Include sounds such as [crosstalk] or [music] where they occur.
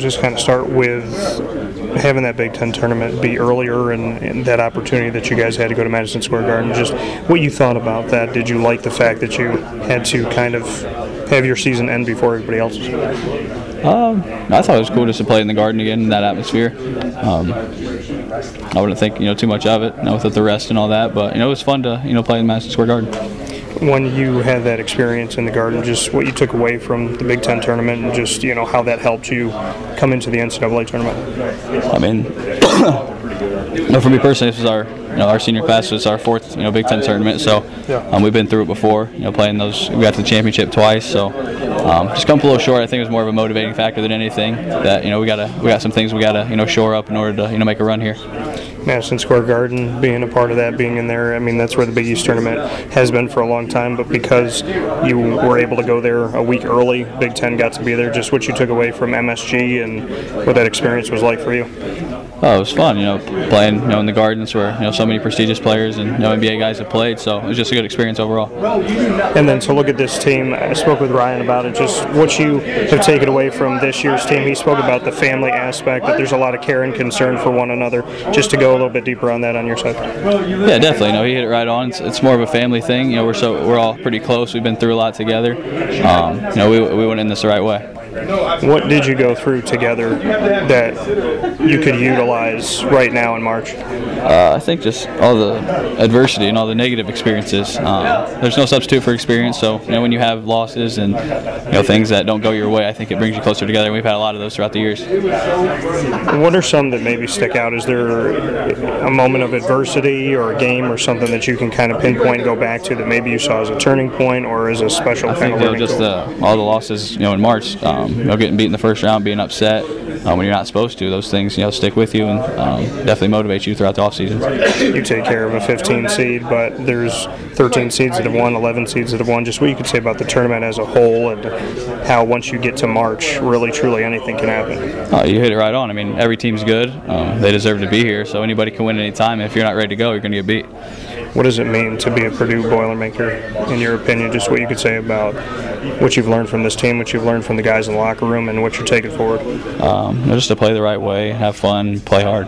just kind of start with having that Big Ten tournament be earlier and, and, that opportunity that you guys had to go to Madison Square Garden. Just what you thought about that. Did you like the fact that you had to kind of have your season end before everybody else's? Um, I thought it was cool just to play in the Garden again in that atmosphere. Um, I wouldn't think you know too much of it, you know, with the rest and all that, but you know it was fun to you know play in Madison Square Garden when you had that experience in the garden, just what you took away from the Big Ten tournament, and just you know how that helped you come into the NCAA tournament. I mean, [coughs] no, for me personally, this was our you know our senior class was our fourth you know Big Ten tournament, so um, we've been through it before. You know, playing those, we got to the championship twice, so um, just come a little short. I think it was more of a motivating factor than anything. That you know we gotta we got some things we gotta you know shore up in order to you know make a run here. Madison Square Garden, being a part of that, being in there. I mean, that's where the Big East tournament has been for a long time. But because you were able to go there a week early, Big Ten got to be there. Just what you took away from MSG and what that experience was like for you. Oh, it was fun. You know, playing you know in the gardens where you know so many prestigious players and you know NBA guys have played. So it was just a good experience overall. And then to look at this team, I spoke with Ryan about it. Just what you have taken away from this year's team. He spoke about the family aspect that there's a lot of care and concern for one another. Just to go a little bit deeper on that on your side. Yeah, definitely. No, he hit it right on. It's, it's more of a family thing. You know, we're so we're all pretty close. We've been through a lot together. Um, you know, we we went in this the right way. What did you go through together that you could utilize right now in March? Uh, I think just all the adversity and all the negative experiences. Um, there's no substitute for experience. So you know when you have losses and you know things that don't go your way, I think it brings you closer together. We've had a lot of those throughout the years. What are some that maybe stick out? Is there a moment of adversity or a game or something that you can kind of pinpoint and go back to that maybe you saw as a turning point or as a special? I think you know, just the, all the losses you know in March. Um, um, you know, getting beat in the first round, being upset uh, when you're not supposed to, those things you know stick with you and um, definitely motivate you throughout the off season. You take care of a 15 seed, but there's 13 seeds that have won, 11 seeds that have won. Just what you could say about the tournament as a whole and how once you get to March, really truly anything can happen. Uh, you hit it right on. I mean, every team's good. Um, they deserve to be here, so anybody can win any time. If you're not ready to go, you're going to get beat. What does it mean to be a Purdue Boilermaker, in your opinion? Just what you could say about what you've learned from this team, what you've learned from the guys in the locker room, and what you're taking forward. Um, just to play the right way, have fun, play hard.